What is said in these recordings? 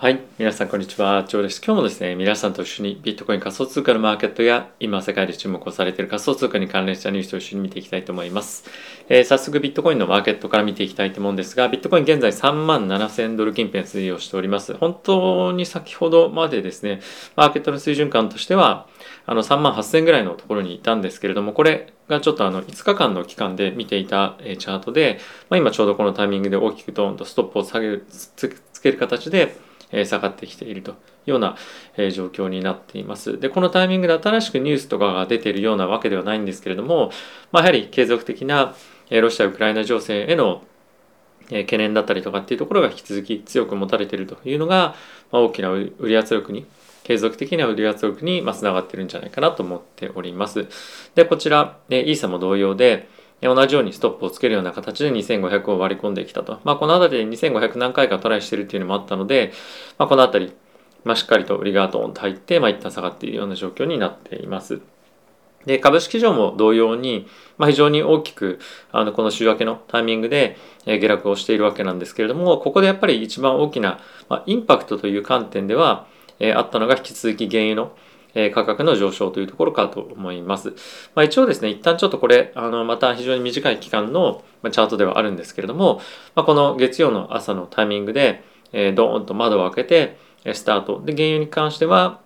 はい。皆さん、こんにちは。ジョーです。今日もですね、皆さんと一緒にビットコイン仮想通貨のマーケットや、今世界で注目をされている仮想通貨に関連したニュースを一緒に見ていきたいと思います。えー、早速、ビットコインのマーケットから見ていきたいと思うんですが、ビットコイン現在3万7000ドル近辺推移をしております。本当に先ほどまでですね、マーケットの水準感としては、あの3万8000ぐらいのところにいたんですけれども、これがちょっとあの5日間の期間で見ていたチャートで、まあ、今ちょうどこのタイミングで大きくドーンとストップを下げる、つける形で、下がってきているというような状況になっています。で、このタイミングで新しくニュースとかが出ているようなわけではないんですけれども、まあ、やはり継続的なロシア・ウクライナ情勢への懸念だったりとかっていうところが引き続き強く持たれているというのが、ま、大きな売り圧力に継続的な売り圧力につながってるんじゃないかなと思っております。で、こちら、イーサも同様で、同じようにストップをつけるような形で2500を割り込んできたと。まあ、この辺りで2500何回かトライしてるっていうのもあったので、まあ、この辺り、まあ、しっかりと売りがドーンと入って、まあ、一旦下がっているような状況になっています。で、株式上も同様に、まあ、非常に大きく、あの、この週明けのタイミングで、え下落をしているわけなんですけれども、ここでやっぱり一番大きな、まあ、インパクトという観点では、えあったのが引き続き原油の、え価格の上昇というところかと思います。まあ、一応ですね、一旦ちょっとこれ、あの、また非常に短い期間のチャートではあるんですけれども、まあ、この月曜の朝のタイミングで、えー、ドーンと窓を開けて、スタート。で、原油に関しては、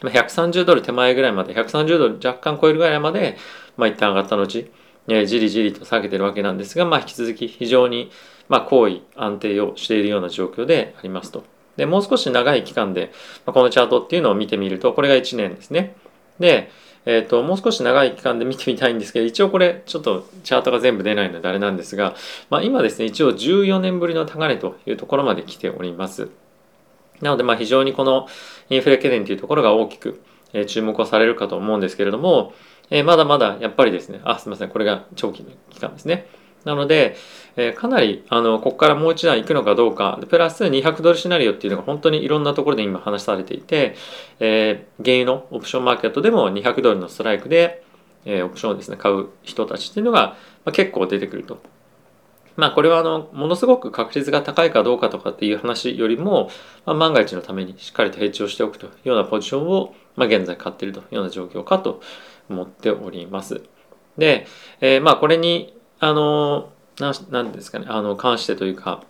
130ドル手前ぐらいまで、130ドル若干超えるぐらいまで、まあ、一旦上がった後、えじりじりと下げてるわけなんですが、まあ、引き続き非常に、まあ、高位安定をしているような状況でありますと。で、もう少し長い期間で、このチャートっていうのを見てみると、これが1年ですね。で、えっ、ー、と、もう少し長い期間で 見てみたいんですけど、一応これ、ちょっとチャートが全部出ないのであれなんですが、まあ今ですね、一応14年ぶりの高値というところまで来ております。なので、まあ非常にこのインフレ懸念というところが大きく、え、注目をされるかと思うんですけれども、え、まだまだやっぱりですね、あ、すみません、これが長期の期間ですね。なので、えー、かなりあのここからもう一段行くのかどうかプラス200ドルシナリオっていうのが本当にいろんなところで今話されていて、えー、原油のオプションマーケットでも200ドルのストライクで、えー、オプションをですね買う人たちっていうのが、まあ、結構出てくると。まあこれはあのものすごく確率が高いかどうかとかっていう話よりも、まあ、万が一のためにしっかりとヘッジをしておくというようなポジションを、まあ、現在買っているというような状況かと思っております。で、えー、まあこれにあのなんですかね、あの、関してというか、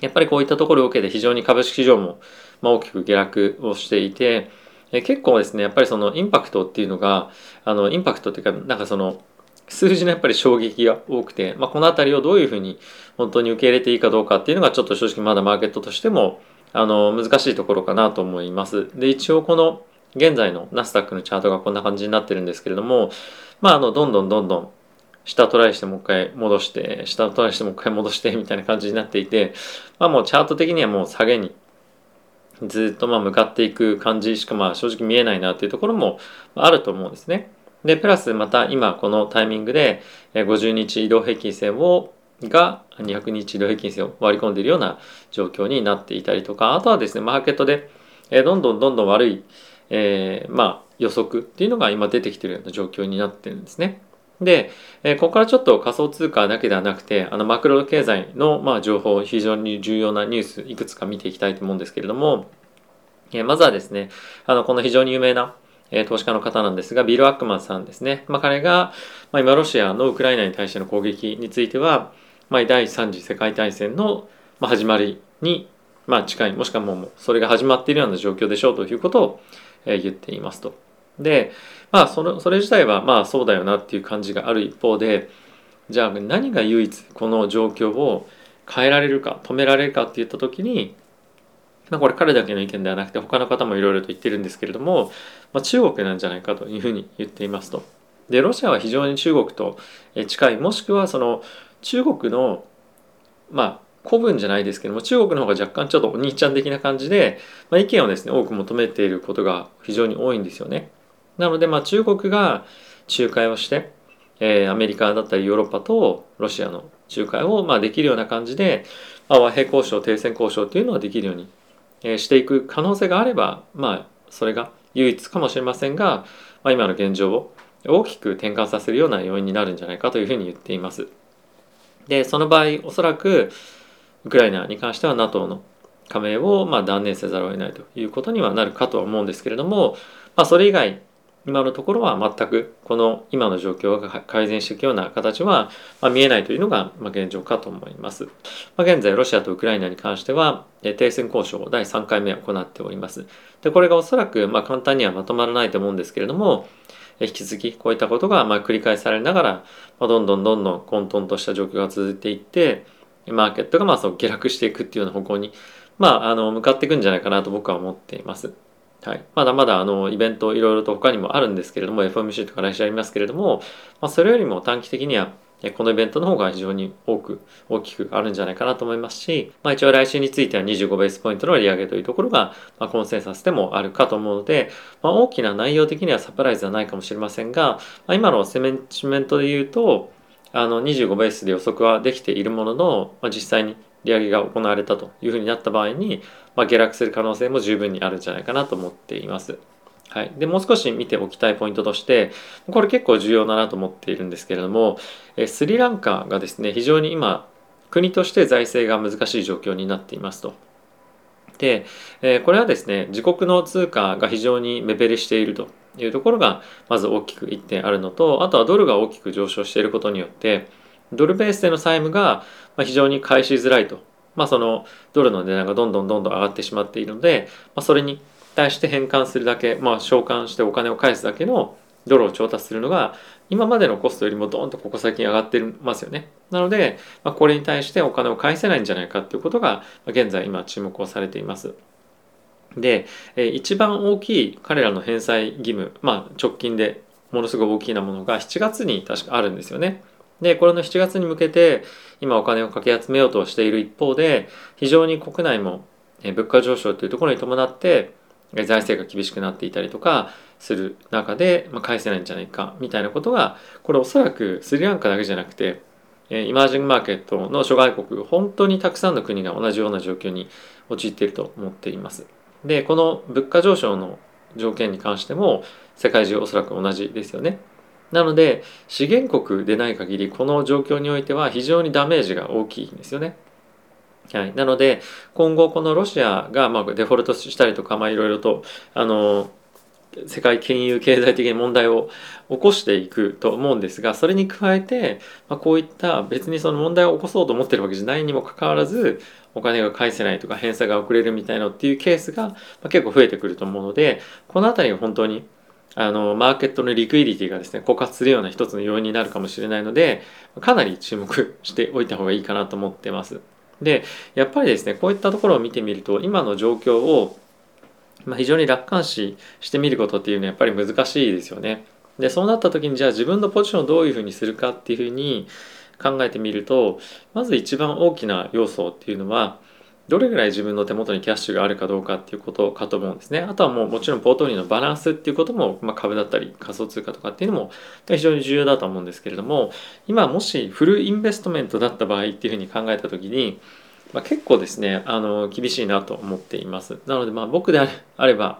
やっぱりこういったところを受けて非常に株式市場も、ま、大きく下落をしていて、え結構ですね、やっぱりそのインパクトっていうのが、あの、インパクトっていうか、なんかその、数字のやっぱり衝撃が多くて、まあ、この辺りをどういうふうに本当に受け入れていいかどうかっていうのがちょっと正直まだマーケットとしてもあの難しいところかなと思います。で一応この現在のナスダックのチャートがこんな感じになってるんですけれどもまああのどんどんどんどん下トライしてもう一回戻して、下トライしてもう一回戻してみたいな感じになっていて、まあもうチャート的にはもう下げにずっとまあ向かっていく感じしかまあ正直見えないなっていうところもあると思うんですね。で、プラスまた今このタイミングで50日移動平均線をが200日移動平均線を割り込んでいるような状況になっていたりとか、あとはですね、マーケットでどんどんどんどん悪い、えー、まあ予測っていうのが今出てきているような状況になってるんですね。で、えここからちょっと仮想通貨だけではなくて、あのマクロ経済のまあ情報、非常に重要なニュース、いくつか見ていきたいと思うんですけれども、えまずはですね、あのこの非常に有名な、え投資家の方なんですが、ビル・アックマンさんですね。まあ、彼が、まあ、今ロシアのウクライナに対しての攻撃については、まあ、第3次世界大戦のま始まりに、まあ、近い、もしくはもうそれが始まっているような状況でしょうということをえ言っていますと。で、まあそれそれ自体はまあそうだよなっていう感じがある一方でじゃあ何が唯一この状況を変えられるか止められるかっていった時に、まあ、これ彼だけの意見ではなくて他の方もいろいろと言ってるんですけれども、まあ、中国なんじゃないかというふうに言っていますと。でロシアは非常に中国と近いもしくはその中国のまあ古文じゃないですけども中国の方が若干ちょっとお兄ちゃん的な感じで、まあ、意見をですね多く求めていることが非常に多いんですよね。なので、まあ、中国が仲介をして、えー、アメリカだったりヨーロッパとロシアの仲介を、まあ、できるような感じで、まあ、和平交渉停戦交渉というのはできるように、えー、していく可能性があれば、まあ、それが唯一かもしれませんが、まあ、今の現状を大きく転換させるような要因になるんじゃないかというふうに言っています。でその場合おそらくウクライナに関しては NATO の加盟をまあ断念せざるを得ないということにはなるかとは思うんですけれども、まあ、それ以外今のところは全くこの今の状況が改善していくような形は見えないというのが現状かと思います。ま現在ロシアとウクライナに関しては停戦交渉第3回目を行っております。でこれがおそらくま簡単にはまとまらないと思うんですけれども引き続きこういったことがま繰り返されながら、まどんどんどんどん混沌とした状況が続いていってマーケットがまあその下落していくっていうような方向に、まあ、あの向かっていくんじゃないかなと僕は思っています。はい、まだまだあのイベントいろいろと他にもあるんですけれども FMC とか来週ありますけれども、まあ、それよりも短期的にはこのイベントの方が非常に多く大きくあるんじゃないかなと思いますし、まあ、一応来週については25ベースポイントの利上げというところが、まあ、コンセンサスでもあるかと思うので、まあ、大きな内容的にはサプライズはないかもしれませんが、まあ、今のセメンチメントで言うとあの25ベースで予測はできているものの、まあ、実際に利上げが行われたというふうになった場合に、まあ、下落する可能性も十分にあるんじゃないかなと思っています。はい、でもう少し見ておきたいポイントとしてこれ結構重要だなと思っているんですけれどもえスリランカがですね非常に今国として財政が難しい状況になっていますと。でえこれはですね自国の通貨が非常に目減りしているというところがまず大きく1点あるのとあとはドルが大きく上昇していることによってドルベースでの債務が非常に返しづらいと、まあ、そのドルの値段がどんどんどんどん上がってしまっているので、まあ、それに対して返還するだけ、まあ、償還してお金を返すだけのドルを調達するのが今までのコストよりもドーンとここ最近上がってますよね。なので、まあ、これに対してお金を返せないんじゃないかということが現在今注目をされています。で、一番大きい彼らの返済義務、まあ、直近でものすごい大きなものが7月に確かあるんですよね。で、これの7月に向けて今お金をかけ集めようとしている一方で、非常に国内も物価上昇というところに伴って財政が厳しくなっていたりとかする中で、まあ、返せないんじゃないかみたいなことが、これおそらくスリランカだけじゃなくて、イマージングマーケットの諸外国、本当にたくさんの国が同じような状況に陥っていると思っています。で、この物価上昇の条件に関しても世界中おそらく同じですよね。なので資源国でない限りこの状況においては非常にダメージが大きいんですよね。はい、なので今後このロシアがまデフォルトしたりとかいろいろとあの世界金融経済的に問題を起こしていくと思うんですがそれに加えて、まあ、こういった別にその問題を起こそうと思ってるわけじゃないにもかかわらずお金が返せないとか返済が遅れるみたいなっていうケースが結構増えてくると思うのでこの辺りは本当にあのマーケットのリクイリティがですね枯渇するような一つの要因になるかもしれないのでかなり注目しておいた方がいいかなと思ってます。でやっぱりですねこういったところを見てみると今の状況を、まあ、非常に楽観視してみることっていうのはやっぱり難しいですよね。でそうなった時にじゃあ自分のポジションをどういうふうにするかっていうふうに考えてみるとまず一番大きな要素っていうのはどれぐらい自分の手元にキャッシュがあるかどうかっていうことかと思うんですね。あとはもうもちろんポートフォリオのバランスっていうことも、まあ、株だったり仮想通貨とかっていうのも非常に重要だと思うんですけれども今もしフルインベストメントだった場合っていうふうに考えた時に、まあ、結構ですねあの厳しいなと思っています。なのでまあ僕であれば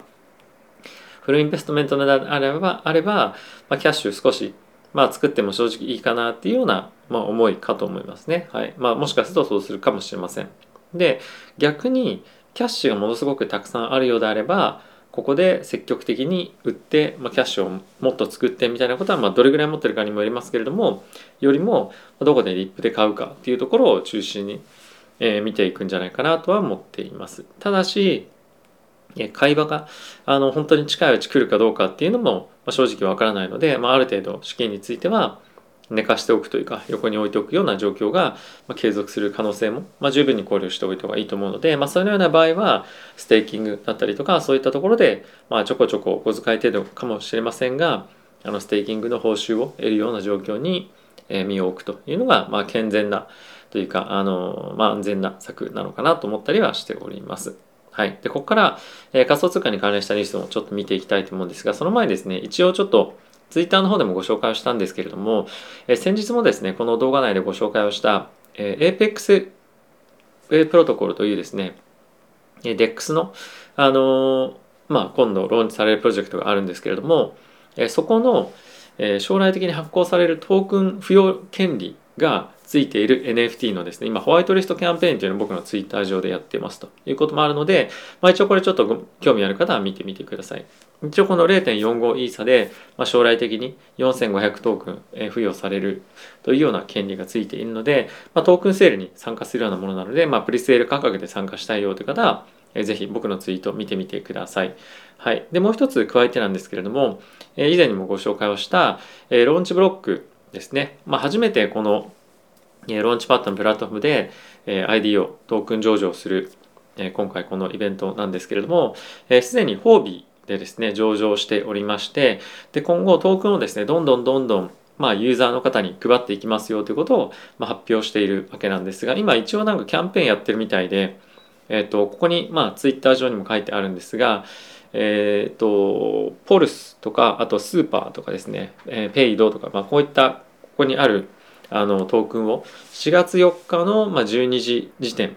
フルインベストメントであればあれば、まあ、キャッシュ少しまあ作っても正直いいかなっていうような、まあ、思いかと思いますね。はい。まあもしかするとそうするかもしれません。で逆にキャッシュがものすごくたくさんあるようであればここで積極的に売って、まあ、キャッシュをもっと作ってみたいなことは、まあ、どれぐらい持ってるかにもよりますけれどもよりもどこでリップで買うかっていうところを中心に、えー、見ていくんじゃないかなとは思っています。ただし会話があの本当に近いうち来るかどうかっていうのも、ま、正直わからないので、まあ、ある程度資金については寝かしておくというか横に置いておくような状況が継続する可能性も、ま、十分に考慮しておいた方がいいと思うので、まあ、そのような場合はステーキングだったりとかそういったところで、まあ、ちょこちょこお小遣い程度かもしれませんがあのステーキングの報酬を得るような状況に身を置くというのが、ま、健全なというかあの、まあ、安全な策なのかなと思ったりはしております。はい。で、ここから、えー、仮想通貨に関連したニュースをちょっと見ていきたいと思うんですが、その前にですね、一応ちょっとツイッターの方でもご紹介をしたんですけれども、え先日もですね、この動画内でご紹介をした、え APEX プロトコルというですね、DEX の、あのまあ、今度ローンチされるプロジェクトがあるんですけれども、えそこの、え将来的に発行されるトークン付与権利がついている NFT のですね、今ホワイトリストキャンペーンというのを僕のツイッター上でやってますということもあるので、まあ、一応これちょっと興味ある方は見てみてください。一応この0.45イーサで、まあ、将来的に4500トークン、付与されるというような権利がついているので、まあ、トークンセールに参加するようなものなので、まあ、プリセール価格で参加したいよという方は、ぜひ僕のツイート見てみてください。はい。で、もう一つ加えてなんですけれども、以前にもご紹介をした、ローンチブロックですね。まあ、初めてこの、ローンチパッドのプラットフォームで、ID をトークン上場する、今回このイベントなんですけれども、す、で、にホービーでですね、上場しておりまして、で、今後トークンをですね、どんどんどんどんまあ、ユーザーの方に配っていきますよということを、ま発表しているわけなんですが今一応なんかキャンペーンやってるみたいで、えっ、とここにまあツイッター上にも書いてあるんですがえ、ー、とポルスとかあとスーパーとかですね、えー、ペイドとか、まあ、こういったここにあるあのトークンを4月4日の、まあ、12時時点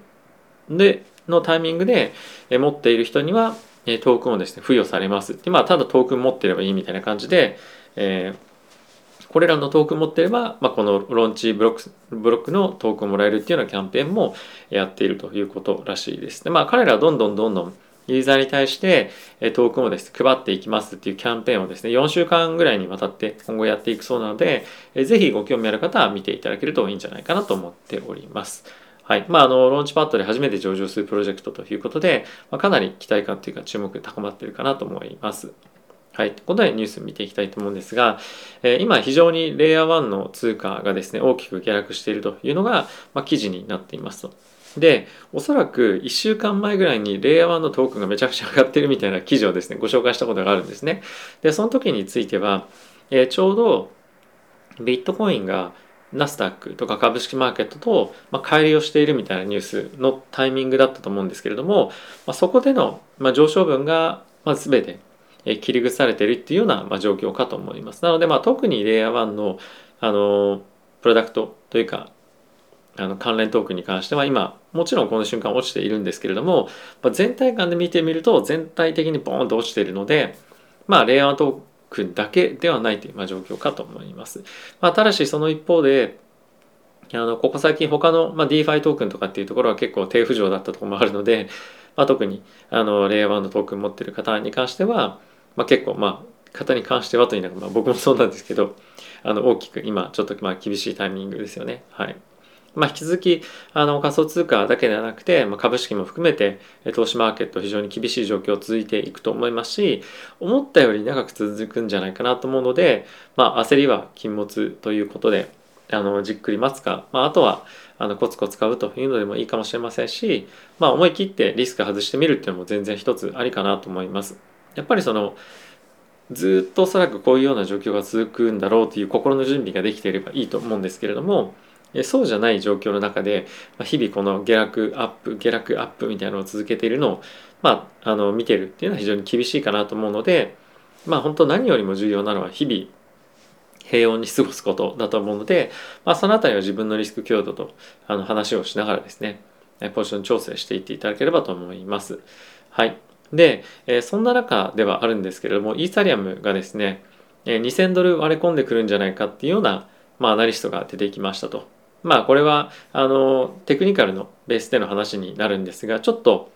でのタイミングでえ持っている人にはえトークンをですね付与されますでまあただトークン持ってればいいみたいな感じで、えー、これらのトークン持ってれば、まあ、このローンチブロックブロックのトークンをもらえるっていうようなキャンペーンもやっているということらしいです。でまあ彼らはどんどんどんどんユーザーに対してトークンをです、ね、配っていきますっていうキャンペーンをですね、4週間ぐらいにわたって今後やっていくそうなので、ぜひご興味ある方は見ていただけるといいんじゃないかなと思っております。はい。まあ、あの、ローンチパッドで初めて上場するプロジェクトということで、まあ、かなり期待感というか注目高まっているかなと思います。はい。ということでニュース見ていきたいと思うんですが、えー、今非常にレイヤー1の通貨がですね、大きく下落しているというのが、まあ、記事になっていますと。で、おそらく1週間前ぐらいにレイヤー1のトークンがめちゃくちゃ上がってるみたいな記事をですね、ご紹介したことがあるんですね。で、その時については、えー、ちょうどビットコインがナスダックとか株式マーケットと、まあ、乖離をしているみたいなニュースのタイミングだったと思うんですけれども、まあ、そこでの、まあ、上昇分が、まあ、全て切り崩されているっていうような、まあ、状況かと思います。なので、まあ、特にレイヤー1のあのプロダクトというかあの関連トークンに関しては今もちろんこの瞬間落ちているんですけれども、まあ、全体感で見てみると全体的にボーンと落ちているのでまあレイヤートークンだけではないという、まあ、状況かと思います。まあ、ただしその一方であのここ最近他の、まあ、DeFi トークンとかっていうところは結構低浮上だったところもあるので、まあ、特にあのレイヤー1のトークン持ってる方に関しては、まあ、結構まあ方に関してはというのは、まあ、僕もそうなんですけどあの大きく今ちょっとまあ厳しいタイミングですよね。はいまあ、引き続きあの仮想通貨だけではなくて、まあ、株式も含めて投資マーケット非常に厳しい状況続いていくと思いますし思ったより長く続くんじゃないかなと思うので、まあ、焦りは禁物ということであのじっくり待つか、まあ、あとはあのコツコツ買うというのでもいいかもしれませんし、まあ、思い切ってリスク外してみるっていうのも全然一つありかなと思います。やっぱりそのずっとおそらくこういうような状況が続くんだろうという心の準備ができていればいいと思うんですけれどもそうじゃない状況の中で日々この下落アップ下落アップみたいなのを続けているのを、まあ、あの見てるっていうのは非常に厳しいかなと思うのでまあ本当何よりも重要なのは日々平穏に過ごすことだと思うので、まあ、そのあたりは自分のリスク強度とあの話をしながらですねポジション調整していっていただければと思います。はい。で、え、そんな中ではあるんですけれどもイーサリアムがですね2000ドル割れ込んでくるんじゃないかっていうような、まあ、アナリストが出てきましたと。まあこれはあのテクニカルのベースでの話になるんですがちょっと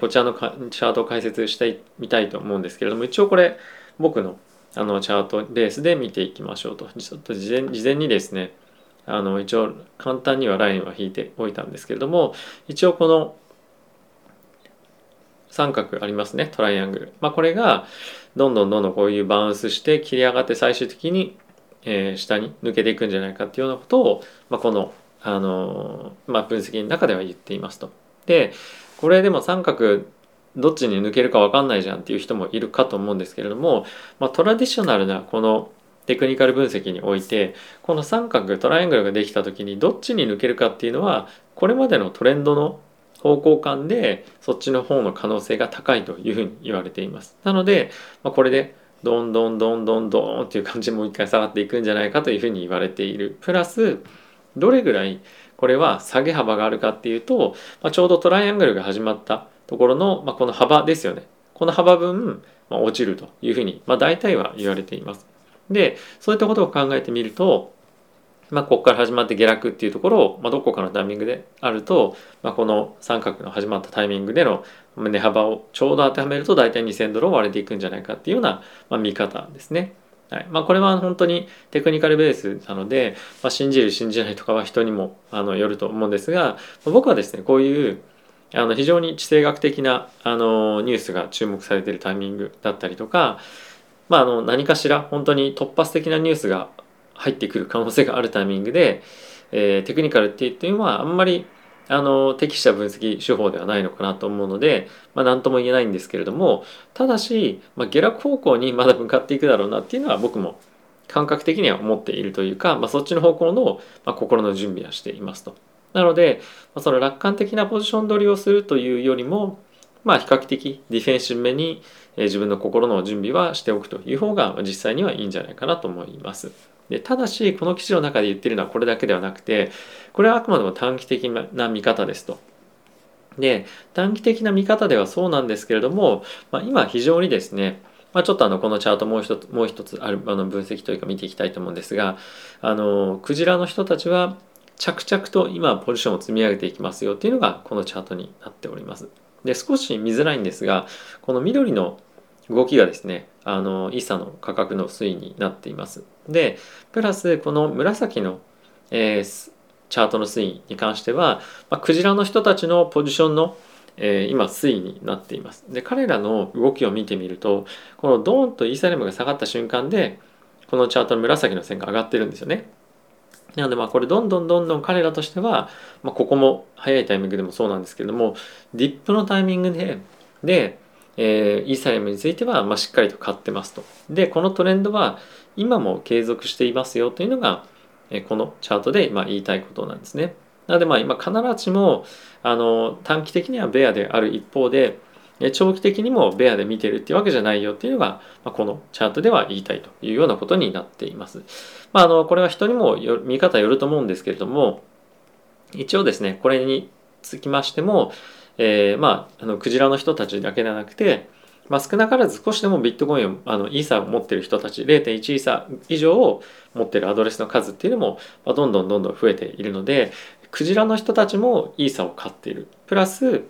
こちらのチャートを解説してみたいと思うんですけれども一応これ僕のあのチャートベースで見ていきましょうと。ちょっと事前事前にですねあの一応簡単にはラインは引いておいたんですけれども一応この三角ありますねトライアングル、まあ、これがどんどんどんどんこういうバウンスして切り上がって最終的にえー、下に抜けていくんじゃないかっていうようなことを、まあ、この、あのー、まあ、分析の中では言っていますと。でこれでも三角どっちに抜けるか分かんないじゃんっていう人もいるかと思うんですけれども、まあ、トラディショナルなこのテクニカル分析においてこの三角トライアングルができた時にどっちに抜けるかっていうのはこれまでのトレンドの方向感でそっちの方の可能性が高いというふうに言われています。なので、まあ、これでどんどんどんどんどんっていう感じでもう一回下がっていくんじゃないかというふうに言われている。プラスどれぐらいこれは下げ幅があるかっていうと、まあ、ちょうどトライアングルが始まったところの、まあ、この幅ですよね。この幅分、まあ、落ちるというふうに、まあ、大体は言われています。でそういったことを考えてみるとまあ、ここから始まって下落っていうところを、まあ、どこかのタイミングであると、まあ、この三角の始まったタイミングでの値幅をちょうど当てはめると大体2000ドルを割れていくんじゃないかっていうような、まあ、見方ですね。はいまあ、これは本当にテクニカルベースなので、まあ、信じる信じないとかは人にもあのよると思うんですが僕はですねこういうあの非常に地政学的なあのニュースが注目されているタイミングだったりとか、まあ、あの何かしら本当に突発的なニュースが入ってくる可能性があるタイミングで、えー、テクニカルっていうのはあんまりあの適した分析手法ではないのかなと思うので、まあ、何とも言えないんですけれどもただし、まあ、下落方向にまだ向かっていくだろうなっていうのは僕も感覚的には思っているというか、まあ、そっちの方向の、ま、心の準備はしていますと。なので、まあ、その楽観的なポジション取りをするというよりも、まあ、比較的ディフェンシブめに自分の心の準備はしておくという方が実際にはいいんじゃないかなと思います。でただしこの記事の中で言ってるのはこれだけではなくてこれはあくまでも短期的な見方ですと。で短期的な見方ではそうなんですけれども、まあ、今非常にですねまあ、ちょっとあのこのチャートもう一つもう一つあるあの分析というか見ていきたいと思うんですがあのクジラの人たちは着々と今ポジションを積み上げていきますよっていうのがこのチャートになっております。で少し見づらいんですがこの緑の動きがですねあのイーサの価格の推移になっています。でプラスこの紫の、えー、チャートの推移に関しては、まあ、クジラの人たちのポジションの、えー、今推移になっています。で彼らの動きを見てみるとこのドーンとイーサレムが下がった瞬間でこのチャートの紫の線が上がってるんですよね。なのでまあこれどんどんどんどん彼らとしては、まあ、ここも早いタイミングでもそうなんですけれどもディップのタイミングででえー、イーサリアムについては、まあ、しっかりと買ってますと。で、このトレンドは今も継続していますよというのが、このチャートで、ま、言いたいことなんですね。なので、まあ、今必ずしもあの短期的にはベアである一方で、長期的にもベアで見てるっていうわけじゃないよっていうのが、ま、このチャートでは言いたいというようなことになっています。まあ、あのこれは人にも見方よると思うんですけれども一応ですねこれにつきましてもえー、まああのクジラの人たちだけではなくて、まあ、少なからず少しでもビットコインをあのイーサを持ってる人たち0.1イーサ以上を持ってるアドレスの数っていうのも、まあ、どんどんどんどん増えているのでクジラの人たちもイーサを買っているプラス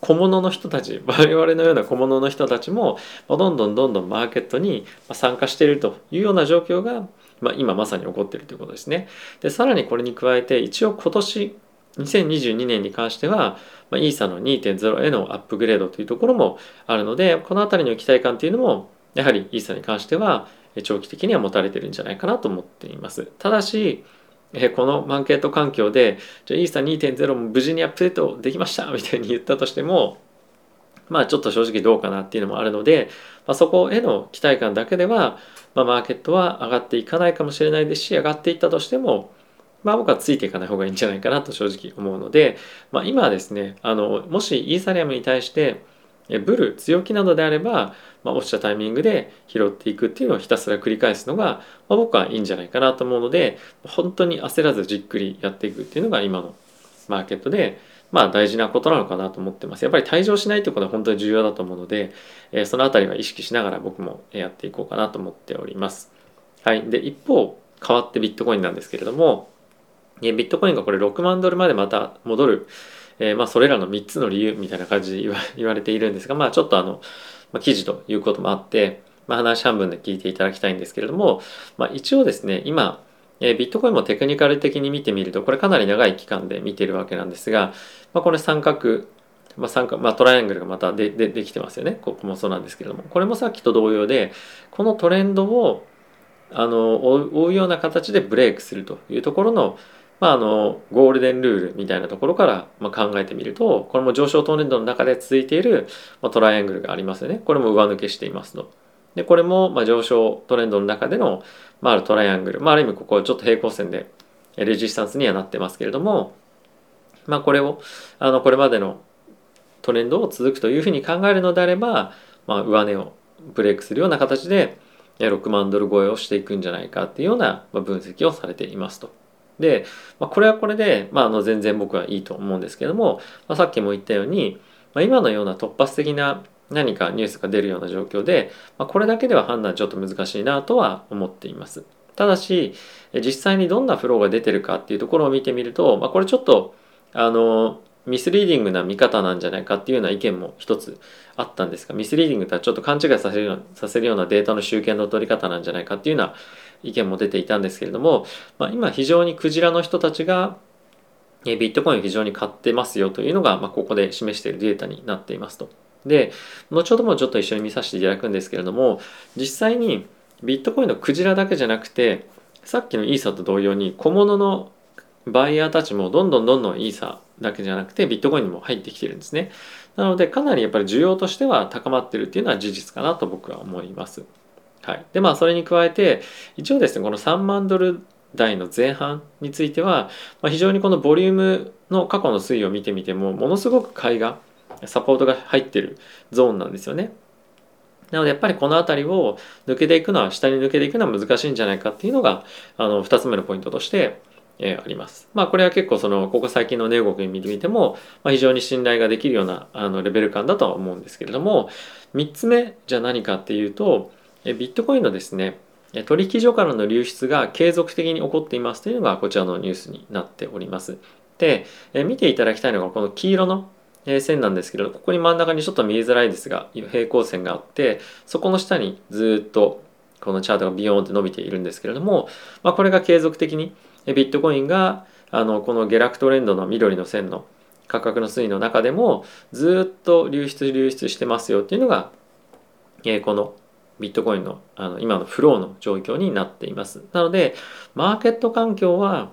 小物の人たち 我々のような小物の人たちも、まあ、どんどんどんどんマーケットに参加しているというような状況が、まあ、今まさに起こっているということですね。でさらにこれに加えて一応今年2022年に関しては、まあ、イーサの2.0へのアップグレードというところもあるのでこの辺りの期待感っていうのもやはりイーサに関しては長期的には持たれてるんじゃないかなと思っています。ただしこのマーケット環境でじゃイーサ2.0も無事にアップデートできましたみたいに言ったとしてもまあちょっと正直どうかなっていうのもあるので、まあ、そこへの期待感だけでは、まあ、マーケットは上がっていかないかもしれないですし上がっていったとしてもまあ僕はついていかない方がいいんじゃないかなと正直思うので、まあ、今はですねあのもしイーサリアムに対してブル強気などであれば、まあ、落ちたタイミングで拾っていくっていうのをひたすら繰り返すのが、まあ、僕はいいんじゃないかなと思うので本当に焦らずじっくりやっていくっていうのが今のマーケットでまあ大事なことなのかなと思ってます。やっぱり退場しないということは本当に重要だと思うので、えー、そのあたりは意識しながら僕もやっていこうかなと思っております。はい。で、一方、変わってビットコインなんですけれども、ビットコインがこれ6万ドルまでまた戻る、えー、まあそれらの3つの理由みたいな感じで 言われているんですが、まあちょっとあの、まあ、記事ということもあって、まあ、話半分で聞いていただきたいんですけれども、まあ、一応ですね、今、え、ビットコインもテクニカル的に見てみると、これかなり長い期間で見てるわけなんですが、まあ、これ三角、まあ、三角、まあ、トライアングルがまたででできてますよね。ここもそうなんですけれども、これもさっきと同様で、このトレンドをあの追うような形でブレイクするというところの、まあ、あのゴールデンルールみたいなところから、ま考えてみるとこれも上昇トレンドの中で続いている、まトライアングルがありますよね。これも上抜けしていますと。でこれも、ま上昇トレンドの中での、まあ、あるトライアングル、まあ、ある意味ここはちょっと平行線でレジスタンスにはなってますけれども、まあ、これをあのこれまでのトレンドを続くというふうに考えるのであれば、まあ、上値をブレイクするような形で6万ドル超えをしていくんじゃないかっていうような分析をされていますと。で、まあ、これはこれで、まあ、あの全然僕はいいと思うんですけども、まあ、さっきも言ったように、まあ、今のような突発的な何かニュースが出るような状況で、まあ、これだけでは判断ちょっと難しいなとは思っています。ただし実際にどんなフローが出てるかっていうところを見てみると、まあ、これちょっとあのミスリーディングな見方なんじゃないかっていうような意見も一つあったんですがミスリーディングとはちょっと勘違いさせるようなさせるようなデータの集計の取り方なんじゃないかっていうような意見も出ていたんですけれども、まあ、今非常にクジラの人たちがビットコインを非常に買ってますよというのが、まあ、ここで示しているデータになっていますと。で後ほどもちょっと一緒に見させていただくんですけれども実際にビットコインのクジラだけじゃなくてさっきのイーサと同様に小物のバイヤーたちもどんどんどんどんイーサだけじゃなくてビットコインにも入ってきてるんですね。なのでかなりやっぱり需要としては高まってるっていうのは事実かなと僕は思います。はい、でまあそれに加えて一応ですねこの3万ドル台の前半については、まあ、非常にこのボリュームの過去の推移を見てみてもものすごく買いがサポートが入ってるゾーンなんですよね。なのでやっぱりこの辺りを抜けていくのは下に抜けていくのは難しいんじゃないかっていうのがあの2つ目のポイントとして、えー、あります。まあこれは結構そのここ最近の値動き見てみても、まあ、非常に信頼ができるようなあのレベル感だとは思うんですけれども3つ目じゃ何かっていうとビットコインのですね取引所からの流出が継続的に起こっていますというのがこちらのニュースになっております。で、見ていただきたいのがこの黄色の線なんですけどここに真ん中にちょっと見えづらいですが平行線があってそこの下にずっとこのチャートがビヨーンって伸びているんですけれども、まあ、これが継続的にビットコインがあのこの下落トレンドの緑の線の価格の推移の中でもずっと流出流出してますよっていうのがこのビットコインのあの今のフローの状況になっています。なのでマーケット環境は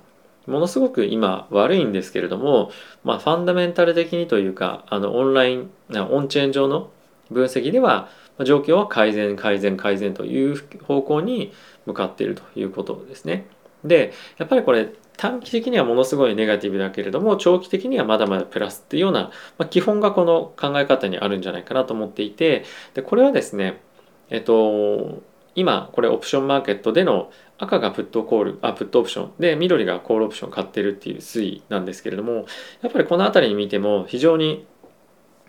ものすごく今悪いんですけれども、まあ、ファンダメンタル的にというかあのオンラインオンチェーン上の分析では状況は改善改善改善という方向に向かっているということですね。でやっぱりこれ短期的にはものすごいネガティブだけれども長期的にはまだまだプラスっていうような、まあ、基本がこの考え方にあるんじゃないかなと思っていてでこれはですねえっと今これオプションマーケットでの赤がプットコールあプットオプションで緑がコールオプション買ってるっていう推移なんですけれどもやっぱりこの辺りに見ても非常に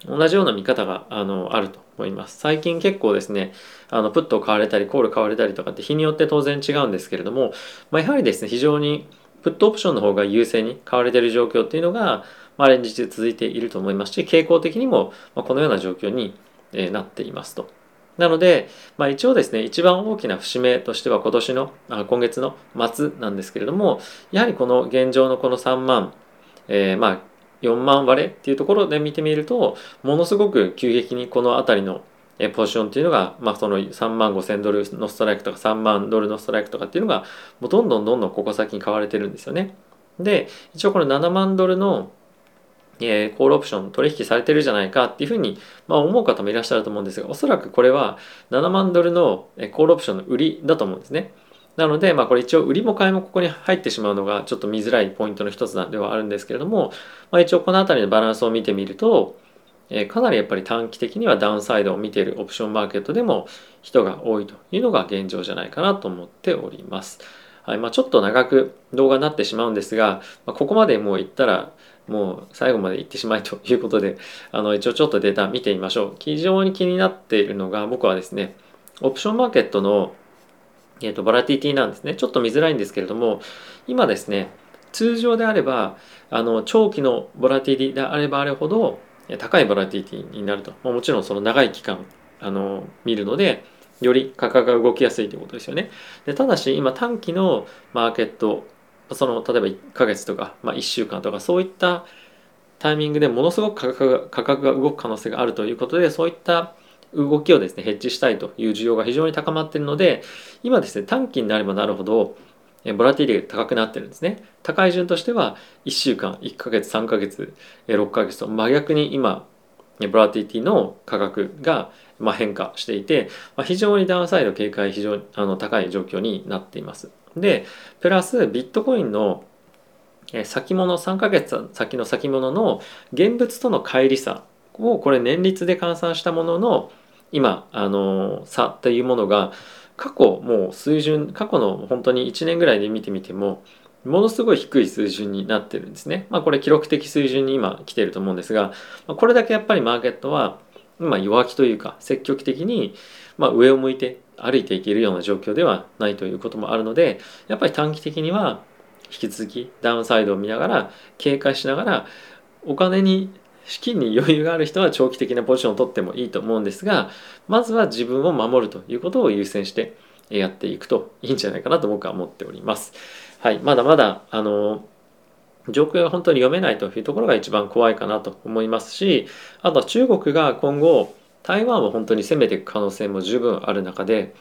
同じような見方があのあると思います最近結構ですねあのプットを買われたりコール買われたりとかって日によって当然違うんですけれども、まあ、やはりですね非常にプットオプションの方が優勢に買われている状況っていうのが、まあ、連日続いていると思いますし傾向的にもこのような状況になっていますと。なので、まあ、一応ですね一番大きな節目としては今年のあ今月の末なんですけれどもやはりこの現状のこの3万、えー、まあ4万割れっていうところで見てみるとものすごく急激にこの辺りのポジションっていうのが、まあ、その3万5千ドルのストライクとか3万ドルのストライクとかっていうのがもうどんどんどんどんここ先に買われてるんですよね。で一応この7万ドルのえー、コールオプション取引されてるじゃないかっていうふうに、まあ、思う方もいらっしゃると思うんですがおそらくこれは7万ドルのコールオプションの売りだと思うんですね。なので、まあ、これ一応売りも買いもここに入ってしまうのがちょっと見づらいポイントの一つではあるんですけれども、まあ、一応この辺りのバランスを見てみると、えー、かなりやっぱり短期的にはダウンサイドを見ているオプションマーケットでも人が多いというのが現状じゃないかなと思っております。はいまあ、ちょっと長く動画になってしまうんですが、まあ、ここまでもう言ったらもう最後まで行ってしまいということで、あの、一応ちょっとデータ見てみましょう。非常に気になっているのが、僕はですね、オプションマーケットの、えっ、ー、と、バラティティなんですね。ちょっと見づらいんですけれども、今ですね、通常であれば、あの、長期のボラティティであればあれほど、高いボラティティになると。もちろんその長い期間、あの、見るので、より価格が動きやすいということですよね。でただし今短期のマーケットその例えば1ヶ月とか、まあ、1週間とかそういったタイミングでものすごく価格が価格が動く可能性があるということでそういった動きをですねヘッジしたいという需要が非常に高まっているので今ですね短期になればなるほどボラティリティが高くなってるんですね。高い順としては1週間1ヶ月3ヶ月6ヶ月と真逆に今ボラティティの価格がま変化していて非常にダウンサイド警戒非常にあの高い状況になっています。でプラスビットコインの先物3ヶ月先の先物の現物との乖離差をこれ年率で換算したものの今あの差っていうものが過去もう水準過去の本当に1年ぐらいで見てみてもものすごい低い水準になってるんですね。まあこれ記録的水準に今来てると思うんですがこれだけやっぱりマーケットは今弱気というか積極的にま上を向いて歩いていけるような状況ではないということもあるのでやっぱり短期的には引き続きダウンサイドを見ながら警戒しながらお金に資金に余裕がある人は長期的なポジションを取ってもいいと思うんですがまずは自分を守るということを優先してやっていくといいんじゃないかなと僕は思っております。はい、まだまだあの状況が本当に読めないというところが一番怖いかなと思いますしあとは中国が今後台湾を本当に攻めていく可能性も十分ある中で、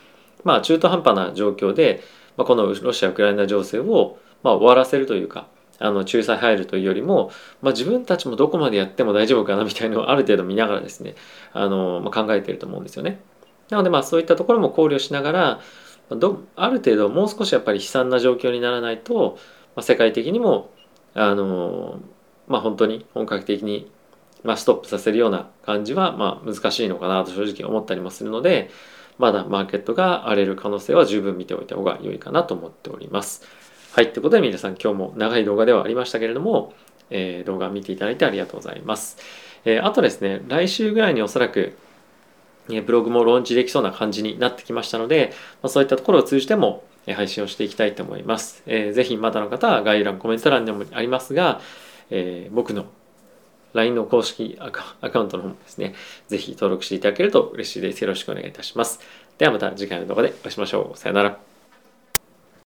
まあ、中途半端な状況で、まあ、このロシア・ウクライナ情勢を、まあ、終わらせるというかあの仲裁入るというよりも、まあ、自分たちもどこまでやっても大丈夫かなみたいなのをある程度見ながらですねあの、まあ、考えていると思うんですよね。なのでまあそういったところも考慮しながらどある程度もう少しやっぱり悲惨な状況にならないと、まあ、世界的にもあの、まあ、本当に本格的に、まあ、ストップさせるような感じは、まあ、難しいのかなと正直思ったりもするのでまだマーケットが荒れる可能性は十分見ておいた方が良いかなと思っております。はい、ということで皆さん今日も長い動画ではありましたけれども、えー、動画見ていただいてありがとうございます。えー、あとですね、来週ぐらいにおそらく、えブログもローンチできそうな感じになってきましたので、まあ、そういったところを通じてもえ配信をしていきたいと思います。えー、ぜひまだの方は概要欄コメント欄にもありますが、えー、僕の LINE の公式アカウントの方もですね、ぜひ登録していただけると嬉しいです。よろしくお願いいたします。ではまた次回の動画でお会いしましょう。さよなら。